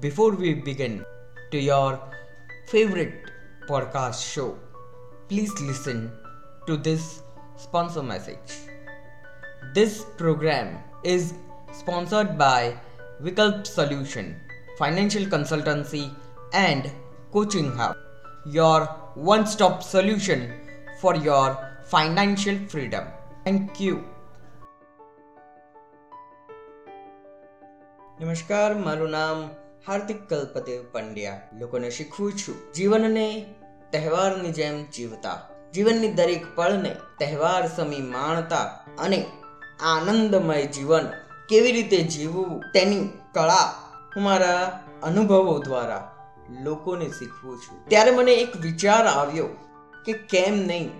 Before we begin to your favorite podcast show, please listen to this sponsor message. This program is sponsored by Vikalp Solution, Financial Consultancy and Coaching Hub, your one stop solution for your financial freedom. Thank you. નમસ્કાર મારું નામ હાર્દિક કલ્પદેવ પંડ્યા. લોકોને શીખવું છું. જીવનને તહેવારની જેમ જીવતા. જીવનની દરેક પળને તહેવાર સમી માણતા અને આનંદમય જીવન કેવી રીતે જીવવું તેની કળા હું મારા અનુભવો દ્વારા લોકોને શીખવું છું. ત્યારે મને એક વિચાર આવ્યો કે કેમ નહીં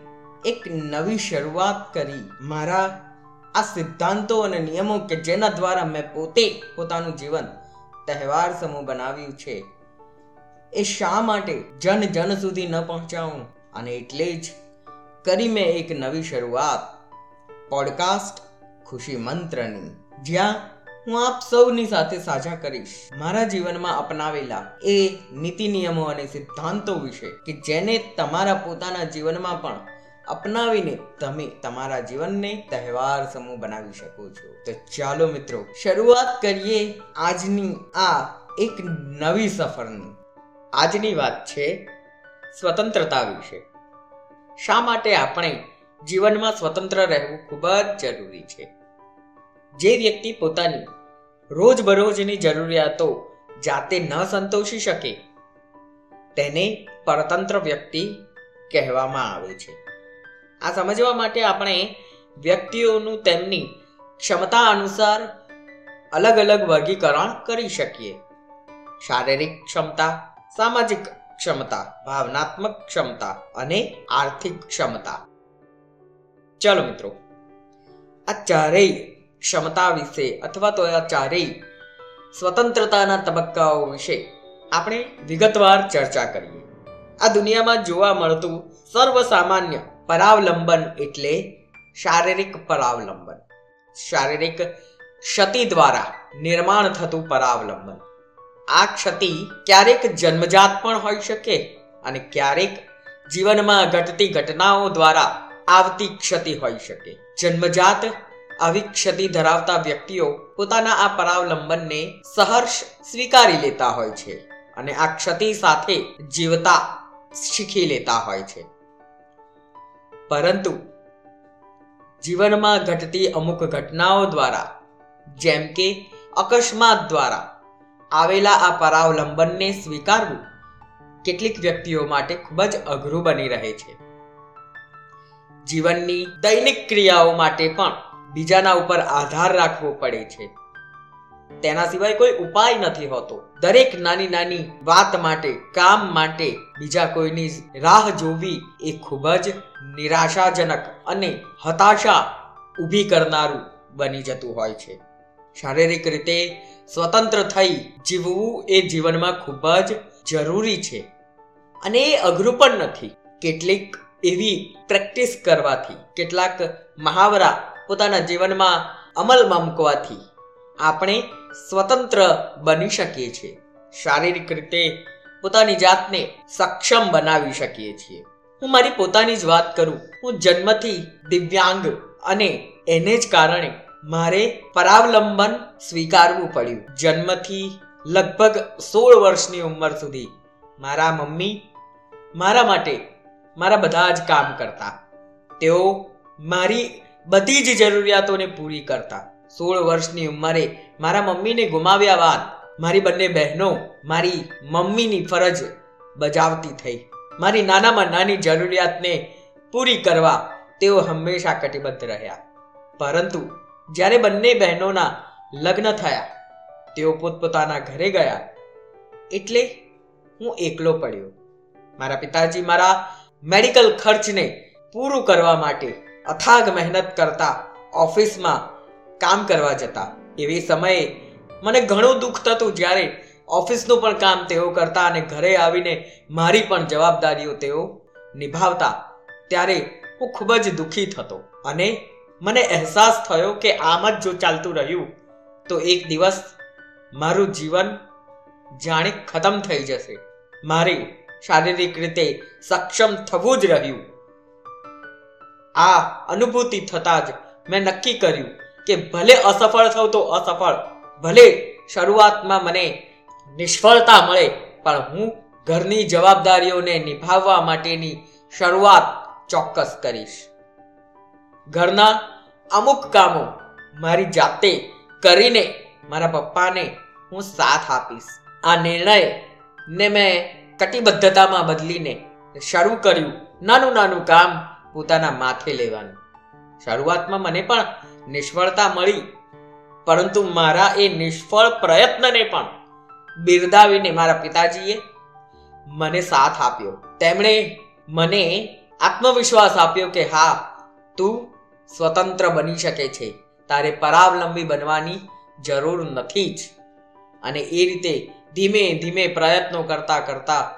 એક નવી શરૂઆત કરી મારા આ સિદ્ધાંતો અને નિયમો કે જેના દ્વારા મેં પોતે પોતાનું જીવન તહેવાર સમૂહ બનાવ્યું છે. એ શા માટે જન જન સુધી ન પહોંચાવું? અને એટલે જ કરી મેં એક નવી શરૂઆત. પોડકાસ્ટ ખુશી મંત્રની. જ્યાં હું આપ સૌની સાથે સાજા કરીશ. મારા જીવનમાં અપનાવેલા એ નીતિ નિયમો અને સિદ્ધાંતો વિશે કે જેને તમારા પોતાના જીવનમાં પણ અપનાવીને તમે તમારા જીવનને તહેવાર સમૂહ બનાવી શકો છો. તો ચાલો મિત્રો, શરૂઆત કરીએ આજની આ એક નવી સફરની. આજની વાત છે સ્વતંત્રતા વિશે. શા માટે આપણે જીવનમાં સ્વતંત્ર રહેવું ખૂબ જ જરૂરી છે? જે વ્યક્તિ પોતાની રોજબરોજની જરૂરિયાતો જાતે ન સંતોષી શકે, તેને પરતંત્ર વ્યક્તિ કહેવામાં આવે છે. આ સમજવા માટે આપણે વ્યક્તિઓનું તેમની ક્ષમતા અનુસાર અલગ અલગ વર્ગીકરણ કરી શકીએ. શારીરિક ક્ષમતા, સામાજિક ક્ષમતા, ભાવનાત્મક ક્ષમતા અને આર્થિક ક્ષમતા. ચલો મિત્રો, આ ચારેય ક્ષમતા વિશે અથવા તો આ ચારેય સ્વતંત્રતાના તબક્કાઓ વિશે આપણે વિગતવાર ચર્ચા કરીએ. આ દુનિયામાં જોવા મળતું સર્વસામાન્ય પરાવલંબન એટલે શારીરિક પરાવલંબન. શારીરિક ક્ષતિ દ્વારા નિર્માણ થતું પરાવલંબન. આ ક્ષતિ ક્યારેક જન્મજાત પણ હોઈ શકે અને ક્યારેક જીવનમાં ઘટતી ઘટનાઓ દ્વારા આવતી ક્ષતિ હોઈ શકે. જન્મજાત આવી ક્ષતિ ધરાવતા વ્યક્તિઓ પોતાના આ પરાવલંબનને સહર્ષ સ્વીકારી લેતા હોય છે અને આ ક્ષતિ સાથે જીવતા શીખી લેતા હોય છે. પરંતુ જીવનમાં ઘટતી અમુક ઘટનાઓ દ્વારા, જેમ કે અકસ્માત દ્વારા, આવેલા આ પરાવલંબનને સ્વીકારવું કેટલીક વ્યક્તિઓ માટે ખૂબ જ અઘરું બની રહે છે. જીવનની દૈનિક ક્રિયાઓ માટે પણ બીજાના ઉપર આધાર રાખવો પડે છે. તેના સિવાય કોઈ ઉપાય નથી હોતો. દરેક નાની નાની વાત માટે, કામ માટે બીજા કોઈની રાહ જોવી એ ખૂબ જ નિરાશાજનક અને હતાશા ઊભી કરનારું બની જતું હોય છે. શારીરિક રીતે સ્વતંત્ર થઈ જીવવું એ જીવનમાં ખૂબ જ જરૂરી છે. અને એ અઘરું પણ નથી. કેટલીક એવી પ્રેક્ટિસ કરવાથી, કેટલાક મહાવરા પોતાના જીવનમાં અમલમાં મૂકવાથી આપણે સ્વતંત્ર બની શકીએ છીએ. શારીરિક રીતે પોતાની જાતને સક્ષમ બનાવી શકીએ છીએ. હું મારી પોતાની જ વાત કરું. હું જન્મથી દિવ્યાંગ અને એને જ કારણે મારે પરાવલંબન સ્વીકારવું પડ્યું. જન્મથી લગભગ સોળ વર્ષની ઉંમર સુધી મારા મમ્મી મારા માટે મારા બધા જ કામ કરતા. તેઓ મારી બધી જ જરૂરિયાતોને પૂરી કરતા. સોળ વર્ષની ઉંમરે મારા મમ્મીને ગુમાવ્યા બાદ મારી બંને બહેનો મારી મમ્મીની ફરજ બજાવતી થઈ. મારી નાનામાં નાની જરૂરિયાતને પૂરી કરવા તેઓ હંમેશા કટિબદ્ધ રહ્યા. પરંતુ જ્યારે બંને બહેનોના લગ્ન થયા, તેઓ પોતપોતાના ઘરે ગયા એટલે હું એકલો પડ્યો. મારા પિતાજી મારા મેડિકલ ખર્ચને પૂરું કરવા માટે અથાગ મહેનત કરતા ઓફિસમાં કામ કરવા જતા. એવી સમયે મને ઘણું દુઃખ થતું જ્યારે ઓફિસનું પણ કામ તેઓ કરતા અને ઘરે આવીને મારી પણ જવાબદારીઓ તેઓ નિભાવતા, ત્યારે હું ખૂબ જ દુઃખી થતો અને મને અહેસાસ થયો કે આમ જ જો ચાલતું રહ્યું, તો એક દિવસ મારું જીવન જાણે ખતમ થઈ જશે. મારે શારીરિક રીતે સક્ષમ થવું જ રહ્યું. આ અનુભૂતિ થતાં જ મેં નક્કી કર્યું કે ભલે અસફળ થઉં તો અસફળ. ભલે શરૂઆતમાં મને નિષ્ફળતા મળે, પણ હું ઘરની જવાબદારીઓને નિભાવવા માટેની શરૂઆત ચોક્કસ કરીશ. ઘરના અમુક કામો મારી જાતે કરીને મારા પપ્પાને હું સાથ આપીશ. આ નિર્ણય ને મેં કટિબદ્ધતામાં બદલીને શરૂ કર્યું. નાનું નાનું કામ પોતાના માથે લેવાનું. શરૂઆતમાં મને પણ નિષ્ફળતા મળી. પરંતુ મારા એ નિષ્ફળ પ્રયત્નને પણ બિરદાવીને મારા પિતાજીએ મને સાથ આપ્યો. તેમણે મને આત્મવિશ્વાસ આપ્યો કે હા, તું સ્વતંત્ર બની શકે છે. તારે પરાવલંબી બનવાની જરૂર નથી જ. અને એ રીતે ધીમે ધીમે પ્રયત્નો કરતા કરતા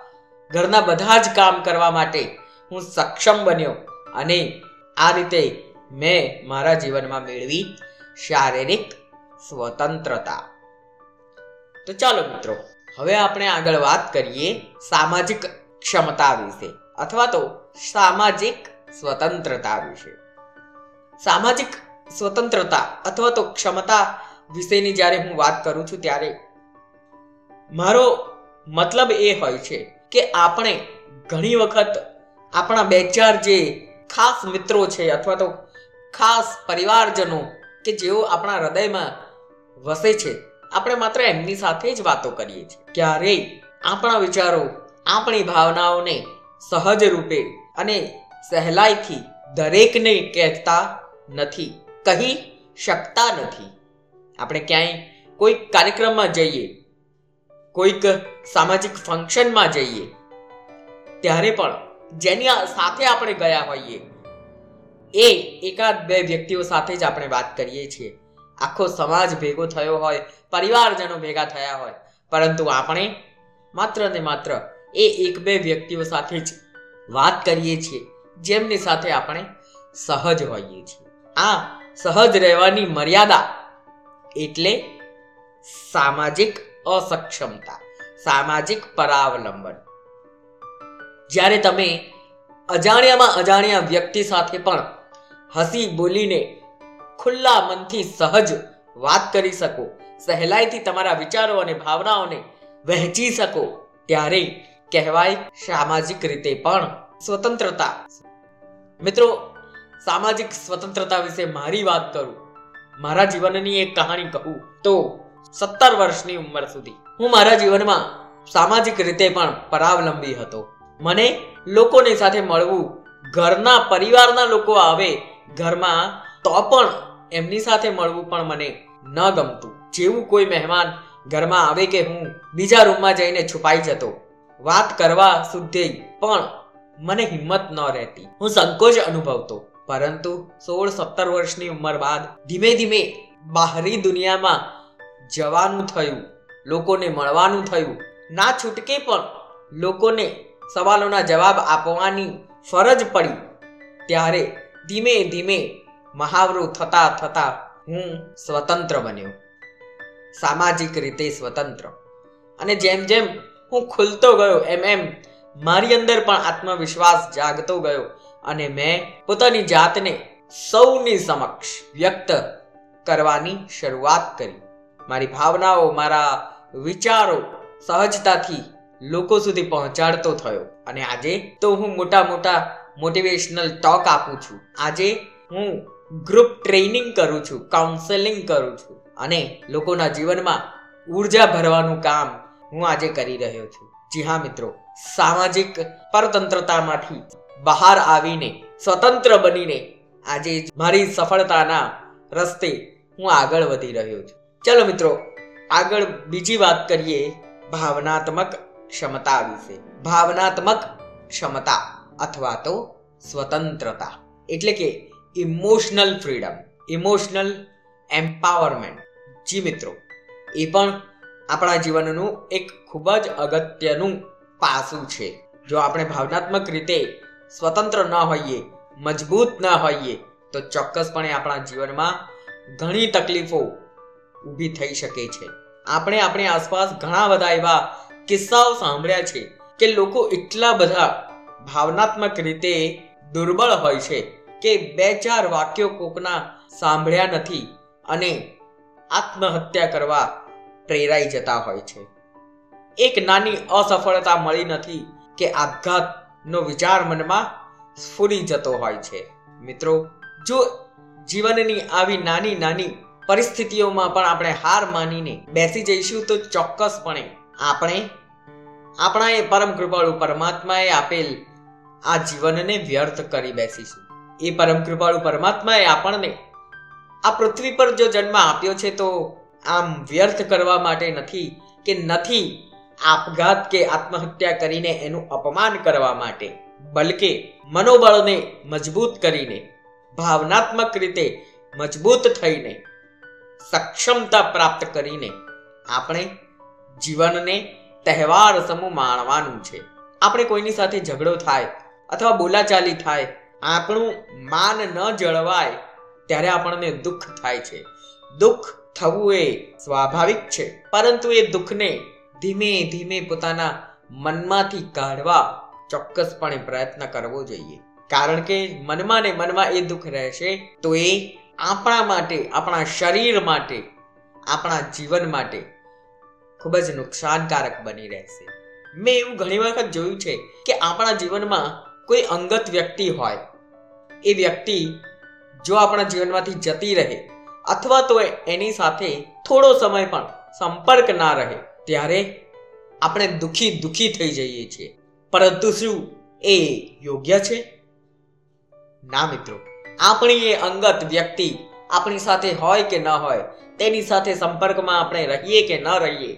ઘરના બધા જ કામ કરવા માટે હું સક્ષમ બન્યો. અને આ રીતે મેં મારા જીવનમાં મેળવી શારીરિક સ્વતંત્રતા. તો ચાલો મિત્રો, હવે આપણે આગળ વાત કરીએ સામાજિક ક્ષમતા વિશે, અથવા તો સામાજિક સ્વતંત્રતા વિશે. સામાજિક સ્વતંત્રતા અથવા તો ક્ષમતા વિશેની જ્યારે હું વાત કરું છું ત્યારે મારો મતલબ એ હોય છે કે આપણે ઘણી વખત આપણા બે ચાર જે ખાસ મિત્રો છે અથવા તો ખાસ પરિવારજનો કે જેઓ આપણા હૃદયમાં વસે છે, આપણે માત્ર એમની સાથે જ વાતો કરીએ છીએ. ક્યારેય આપણા વિચારો, આપણી ભાવનાઓને સહજ રૂપે અને સહેલાઈથી દરેકને કહેતા નથી, કહી શકતા નથી. આપણે ક્યાંય કોઈક કાર્યક્રમમાં જઈએ, કોઈક સામાજિક ફંક્શનમાં જઈએ, ત્યારે પણ જેની સાથે આપણે ગયા હોઈએ એ એકાદ બે વ્યક્તિઓ સાથે જ આપણે વાત કરીએ છીએ. આખો સમાજ ભેગો થયો હોય, પરિવારજનો ભેગા થયા હોય, પરંતુ આપણે માત્ર ને માત્ર એ એક બે વ્યક્તિઓ સાથે જ વાત કરીએ છીએ, જેમની સાથે આપણે સહજ હોઈએ છીએ. આ સહજ રહેવાની મર્યાદા એટલે સામાજિક અસક્ષમતા, સામાજિક પરાવલંબન. જ્યારે તમે અજાણ્યામાં અજાણ્યા વ્યક્તિ સાથે પણ હસી બોલીને ખુલ્લા મનથી સહજ વાત કરી શકો, સહેલાઈથી તમારા વિચારો અને ભાવનાઓને વહેંચી શકો, ત્યારે કહેવાય સામાજિક રીતે પણ સ્વતંત્રતા. મિત્રો, સામાજિક સ્વતંત્રતા વિશે મારી વાત કરું, મારા જીવનની એક કહાણી કહું તો સત્તર વર્ષની ઉંમર સુધી. હું મારા જીવનમાં સામાજિક રીતે પણ પરાવલંબી હતો. મને લોકોની સાથે મળવું, ઘરના પરિવારના લોકો આવે ઘરમાં તો પણ એમની સાથે મળવું પણ મને ન ગમતું. જેવું કોઈ મહેમાન ઘરમાં આવે કે હું બીજા રૂમમાં જઈને છુપાઈ જતો. વાત કરવા સુધી પણ મને હિંમત ન રહેતી. હું સંકોચ અનુભવતો. પરંતુ સોળ સત્તર વર્ષની ઉંમર બાદ ધીમે ધીમે બહારી દુનિયામાં જવાનું થયું, લોકોને મળવાનું થયું. ના છૂટકે પણ લોકોને સવાલોના જવાબ આપવાની ફરજ પડી. ત્યારે ધીમે ધીમે મહાવરો થતા થતા હું સ્વતંત્ર બન્યો. સામાજિક રીતે સ્વતંત્ર. અને જેમ જેમ હું ખુલતો ગયો, એમ એમ મારી અંદર પણ આત્મવિશ્વાસ જાગતો ગયો અને મેં પોતાની જાતને સૌની સમક્ષ વ્યક્ત કરવાની શરૂઆત કરી. મારી ભાવનાઓ, મારા વિચારો સહજતાથી લોકો સુધી પહોંચાડતો થયો. અને આજે તો હું મોટા મોટા મોટિવેશનલ ટોક આપું છું. આજે હું ગ્રુપ ટ્રેનિંગ કરું છું કાઉન્સેલિંગ કરું છું અને લોકોના જીવનમાં ઊર્જા ભરવાનું કામ હું આજે કરી રહ્યો છું. જી હા મિત્રો, સામાજિક પરતંત્રતામાંથી બહાર આવીને, સ્વતંત્ર બનીને આજે મારી સફળતાના રસ્તે હું આગળ વધી રહ્યો છું. ચલો મિત્રો, આગળ બીજી વાત કરીએ, ભાવનાત્મક ક્ષમતા વિશે. ભાવનાત્મક ક્ષમતા. અથવા તો સ્વતંત્રતા. એટલે કે ઇમોશનલ ફ્રીડમ ઇમોશનલ એમ્પાવરમેન્ટ જી મિત્રો, એ પણ આપણા જીવનનું એક ખૂબ જ અગત્યનું પાસું છે. જો આપણે ભાવનાત્મક રીતે સ્વતંત્ર ન હોઈએ, મજબૂત ન હોઈએ, તો ચોક્કસપણે આપણા જીવનમાં ઘણી તકલીફો ઊભી થઈ શકે છે. આપણે આપણી આસપાસ ઘણા બધા એવા કિસ્સાઓ સાંભળ્યા છે કે લોકો એટલા બધા ભાવનાત્મક રીતે દુર્બળ હોય છે કે બે ચાર વાક્યો કોકના સાંભળ્યા નથી અને આત્મહત્યા કરવા પ્રેરાઈ જતા હોય છે. એક નાની અસફળતા મળી નથી કે આપઘાતનો વિચાર મનમાં સ્ફુરી જતો હોય છે. મિત્રો, જો જીવનની આવી નાની નાની પરિસ્થિતિઓમાં પણ આપણે હાર માનીને બેસી જઈશું તો ચોક્કસપણે આપણે આપણા એ પરમ કૃપાળુ પરમાત્માએ આપેલ આ જીવનને વ્યર્થ કરી બેસીશું. એ પરમ કૃપાળુ પરમાત્માએ આપણને આ પૃથ્વી પર જો જન્મ આપ્યો છે તો આમ વ્યર્થ કરવા માટે નથી કે નથી આપઘાત કે આત્મહત્યા કરીને એનું અપમાન કરવા માટે, બલકે મનોબળને મજબૂત કરીને, ભાવનાત્મક રીતે મજબૂત થઈને, સક્ષમતા પ્રાપ્ત કરીને આપણે જીવનને તહેવાર સમૂહ માણવાનું છે. આપણે કોઈની સાથે ઝઘડો થાય અથવા બોલાચાલી થાય, આપણું માન ન જળવાય, ત્યારે આપણને દુઃખ થાય છે. દુઃખ થવું એ સ્વાભાવિક છે, પરંતુ એ દુઃખને ધીમે ધીમે પોતાના મનમાંથી કાઢવા ચોક્કસપણે પ્રયત્ન કરવો જોઈએ. કારણ કે મનમાં ને મનમાં એ દુઃખ રહેશે, તો એ આપણા માટે, આપણા શરીર માટે, આપણા જીવન માટે ખૂબ જ નુકસાનકારક બની રહેશે. મેં એવું ઘણી વખત જોયું છે કે આપણા જીવનમાં કોઈ અંગત વ્યક્તિ હોય, એ વ્યક્તિ જો આપણા જીવનમાંથી જતી રહે અથવા તો એની સાથે થોડો સમય પણ સંપર્ક ના રહે, ત્યારે આપણે દુખી દુખી થઈ જઈએ છીએ. પરંતુ શું એ યોગ્ય છે? ના મિત્રો, આપણી એ અંગત વ્યક્તિ આપણી સાથે હોય કે ન હોય, તેની સાથે સંપર્કમાં આપણે રહીએ કે ન રહીએ,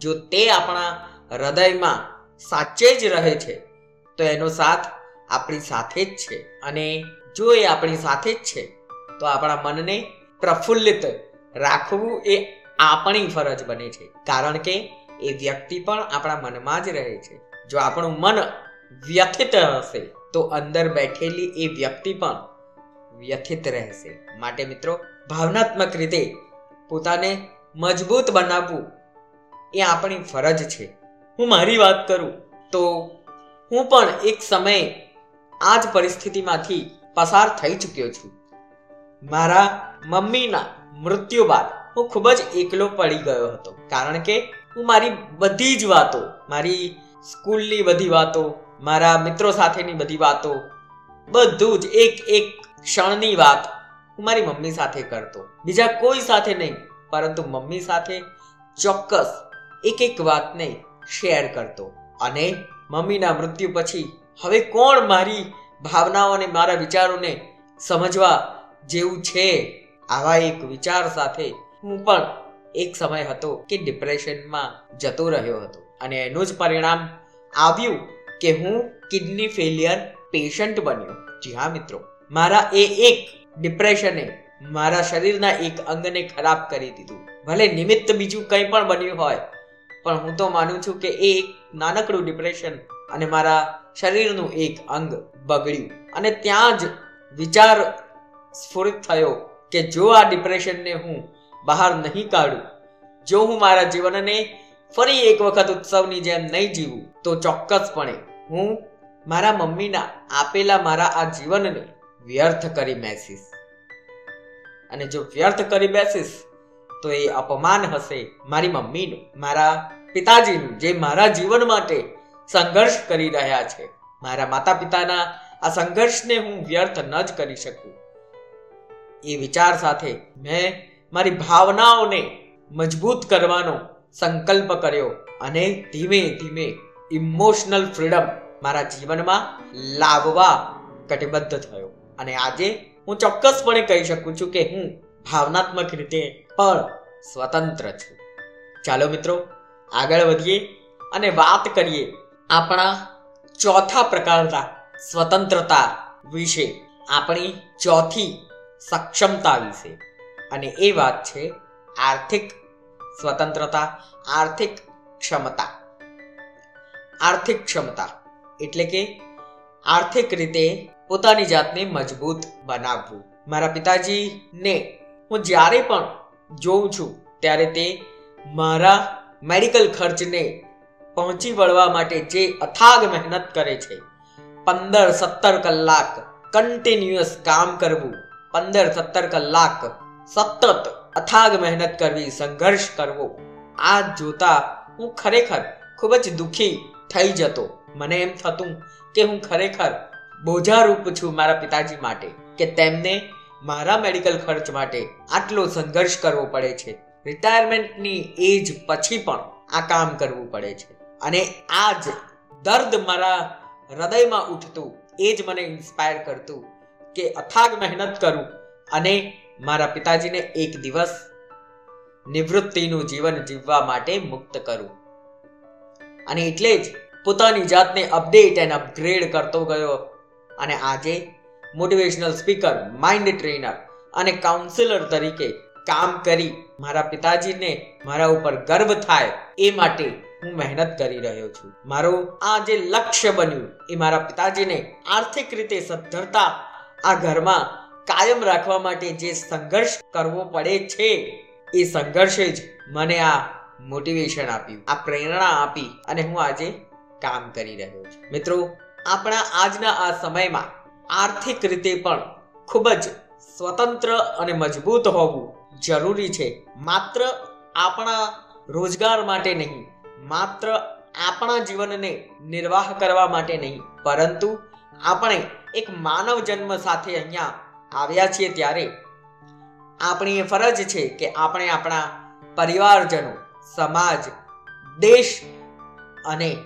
જો તે આપણા હૃદયમાં સાચે જ રહે છે તો એનો સાથ આપણી સાથે જ છે. અને જો એ આપણી સાથે જ છે, તો આપણા મનને પ્રફુલ્લિત રાખવું એ આપણી ફરજ બને છે. કારણ કે એ વ્યક્તિ પણ આપણા મનમાં જ રહે છે. જો આપણું મન વ્યથિત હશે, તો અંદર બેઠેલી એ વ્યક્તિ પણ વ્યથિત રહેશે. માટે મિત્રો, ભાવનાત્મક રીતે પોતાને મજબૂત બનાવવું એ આપણી ફરજ છે. હું મારી વાત કરું તો હું પણ એક સમયે આ જ પરિસ્થિતિમાંથી પસાર થઈ ચૂક્યો છું. મારા મમ્મીના મૃત્યુ બાદ હું ખૂબ જ એકલો પડી ગયો હતો. કારણ કે હું મારી બધી જ વાતો, મારી સ્કૂલની બધી વાતો, મારા મિત્રો સાથેની બધી વાતો, બધું જ એક એક ક્ષણની વાત હું મારી મમ્મી સાથે કરતો. બીજા કોઈ સાથે નહીં, પરંતુ મમ્મી સાથે ચોક્કસ એક એક વાતને શેર કરતો અને મમ્મીના મૃત્યુ પછી હવે કોણ મારી ભાવનાઓને, મારા વિચારોને સમજવા જેવું છે? આવા એક વિચાર સાથે હું પણ એક સમય હતો કે ડિપ્રેશનમાં જતો રહ્યો હતો અને એનું જ પરિણામ આવ્યું કે હું કિડની ફેલિયર પેશન્ટ બન્યો. જી હા મિત્રો, મારા એ એક ડિપ્રેશને મારા શરીરના એક અંગને ખરાબ કરી દીધું. ભલે નિમિત્ત બીજું કંઈ પણ બન્યું હોય, પણ હું તો માનું છું કે એ એક નાનકડું ડિપ્રેશન અને મારા શરીરનું એક અંગ બગડ્યું. અને ત્યાં જ વિચાર સ્ફુરિત થયો કે જો આ ડિપ્રેશનને હું બહાર નહીં કાઢું, જો હું મારા જીવનને ફરી એક વખત ઉત્સવની જેમ નહીં જીવું, તો ચોક્કસપણે હું મારા મમ્મીના આપેલા મારા આ જીવનને વ્યર્થ કરી બેસીશ. અને જો વ્યર્થ કરી બેસીશ, તો એ અપમાન હશે મારી મમ્મીનું, મારા પિતાજીનું, જે મારા જીવન માટે સંઘર્ષ કરી રહ્યા છે. મારા માતા પિતાના આ સંઘર્ષને હું વ્યર્થ ન જ કરી શકું. એ વિચાર સાથે મેં મારી ભાવનાઓને મજબૂત કરવાનો સંકલ્પ કર્યો અને ધીમે ધીમે ઇમોશનલ ફ્રીડમ મારા જીવનમાં લાવવા કટિબદ્ધ થયો. અને આજે હું ચોક્કસપણે કહી શકું છું કે હું ભાવનાત્મક રીતે પણ સ્વતંત્ર છું. ચાલો મિત્રો આગળ વધીએ અને વાત કરીએ આપણા ચોથા પ્રકારના સ્વતંત્રતા વિશે, આપણી ચોથી સક્ષમતા વિશે. અને એ વાત છે આર્થિક સ્વતંત્રતા, આર્થિક ક્ષમતા. આર્થિક ક્ષમતા એટલે કે આર્થિક રીતે પોતાની જાતને મજબૂત બનાવવું. મારા પિતાજીને હું જ્યારે પણ જોઉં છું, ત્યારે તે મારા મેડિકલ ખર્ચને પહોંચી વળવા માટે જે અથાગ મહેનત કરે છે, પંદર સત્તર કલાક કન્ટિન્યુઅસ કામ કરવું, પંદર સત્તર કલાક સતત અથાગ મહેનત કરવી, સંઘર્ષ કરવો, આ જોતા હું ખરેખર ખૂબ જ દુઃખી થઈ જતો. મને એમ થતું કે હું ખરેખર બોજારૂપ છું મારા પિતાજી માટે, કે તેમને મારા મેડિકલ ખર્ચ માટે આટલો સંઘર્ષ કરવો પડે છે. રિટાયરમેન્ટની એજ પછી પણ આ કામ કરવું પડે છે. અને આ જ દર્દ મારા હૃદયમાં ઉઠતું, એ જ મને ઇન્સ્પાયર કરતું કે અથાગ મહેનત કરું અને મારા પિતાજીને એક દિવસ નિવૃત્તિનું જીવન જીવવા માટે મુક્ત કરું. અને એટલે જ પોતાની જાતને અપડેટ એન્ડ અપગ્રેડ કરતો ગયો. અને આજે મોટિવેશનલ સ્પીકર માઇન્ડ ટ્રેનર અને કાઉન્સિલર તરીકે કામ કરી મારા પિતાજીને મારા ઉપર ગર્વ થાય એ માટે હું મહેનત કરી રહ્યો છું. મારું આ જે લક્ષ્ય બન્યું એ મારા પિતાજીને આર્થિક રીતે સદ્ધરતા આ ઘરમાં કાયમ રાખવા માટે જે સંઘર્ષ કરવો પડે છે, એ સંઘર્ષે જ મને આ મોટિવેશન આપ્યું, આ પ્રેરણા આપી અને હું આજે કામ કરી રહ્યો છું. મિત્રો, આપણા આજના આ સમયમાં આર્થિક રીતે પણ ખૂબ જ સ્વતંત્ર અને મજબૂત હોવું જરૂરી છે. માત્ર આપણા રોજગાર માટે નહીં, માત્ર આપણા જીવનને નિર્વાહ કરવા માટે નહીં, પરંતુ આપણે એક માનવ જન્મ સાથે અહીંયા આવ્યા છીએ ત્યારે આપણી એ ફરજ છે કે આપણે આપણા પરિવારજનો, સમાજ, દેશ અને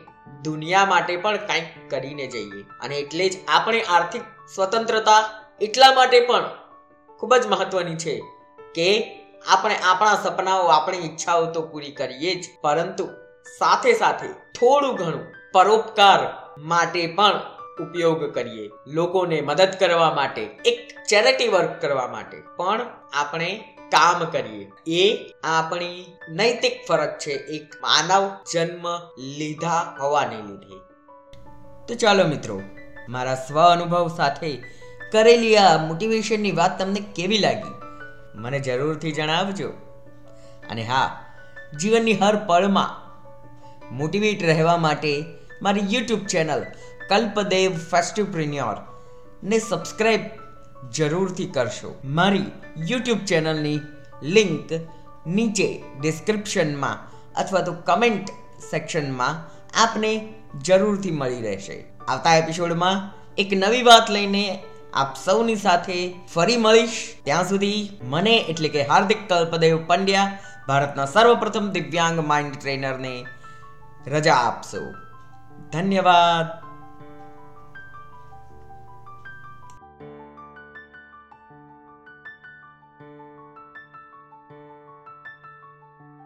દુનિયા માટે પણ કંઈક કરીને જઈએ. અને એટલે જ આપણી આર્થિક સ્વતંત્રતા એટલા માટે પણ ખૂબ જ મહત્વની છે. કે આપણે આપણા સપનાઓ, આપણી ઈચ્છાઓ તો પૂરી કરીએ જ. પરંતુ સાથે સાથે થોડું ઘણું પરોપકાર માટે પણ ઉપયોગ કરીએ. લોકોને મદદ કરવા માટે, એક ચેરિટી વર્ક કરવા માટે પણ આપણે કામ કરીએ. એ આપણી નૈતિક ફરજ છે. એક માનવ જન્મ લીધા હોવાને લીધે. તો ચાલો મિત્રો, મારા સ્વ અનુભવ સાથે કરેલી આ મોટિવેશનની વાત તમને કેવી લાગી? મને જરૂરથી જણાવજો. અને હા, જીવનની હર પળમાં મોટિવેટ રહેવા માટે મારી યુટ્યુબ ચેનલ કલ્પદેવ ફેસ્ટિવપ્રિન્યોર ને સબસ્ક્રાઈબ જરૂરથી કરશો. મારી યુટ્યુબ ચેનલની લિંક નીચે ડિસ્ક્રિપ્શનમાં અથવા તો કમેન્ટ સેક્શનમાં આપને જરૂરથી મળી રહેશે. આવતા એપિસોડમાં એક નવી વાત લઈને આપ સૌની સાથે ફરી મળીશ. ત્યાં સુધી મને એટલે કે હાર્દિક કલ્પદેવ પંડ્યા, ભારતના સર્વપ્રથમ દિવ્યાંગ માઇન્ડ ટ્રેનરને રજા આપશો. ધન્યવાદ.